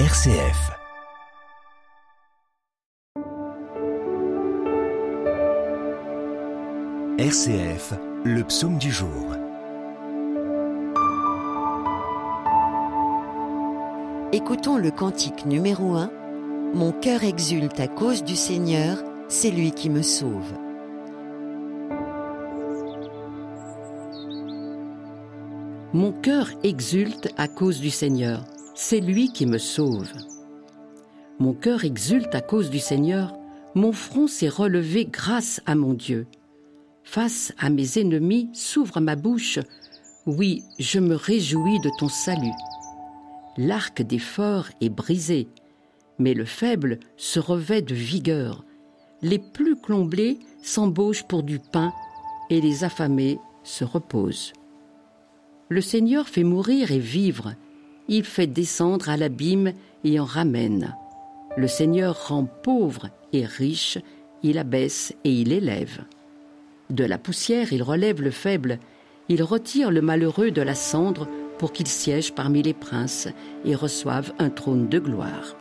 RCF. RCF, le psaume du jour. Écoutons le cantique numéro 1. Mon cœur exulte à cause du Seigneur, c'est lui qui me sauve. Mon cœur exulte à cause du Seigneur, c'est lui qui me sauve. Mon cœur exulte à cause du Seigneur, mon front s'est relevé grâce à mon Dieu. Face à mes ennemis s'ouvre ma bouche, oui, je me réjouis de ton salut. L'arc des forts est brisé, mais le faible se revêt de vigueur. Les plus comblés s'embauchent pour du pain, et les affamés se reposent. Le Seigneur fait mourir et vivre, il fait descendre à l'abîme et en ramène. Le Seigneur rend pauvre et riche, il abaisse et il élève. De la poussière, il relève le faible, il retire le malheureux de la cendre pour qu'il siège parmi les princes et reçoive un trône de gloire.